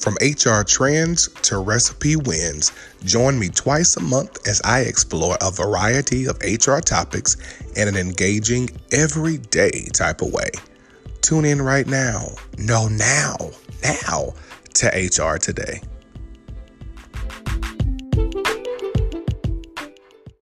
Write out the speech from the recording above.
From HR trends to recipe wins, join me twice a month as I explore a variety of HR topics in an engaging, everyday type of way. Tune in right now. No, now, now to HR Today.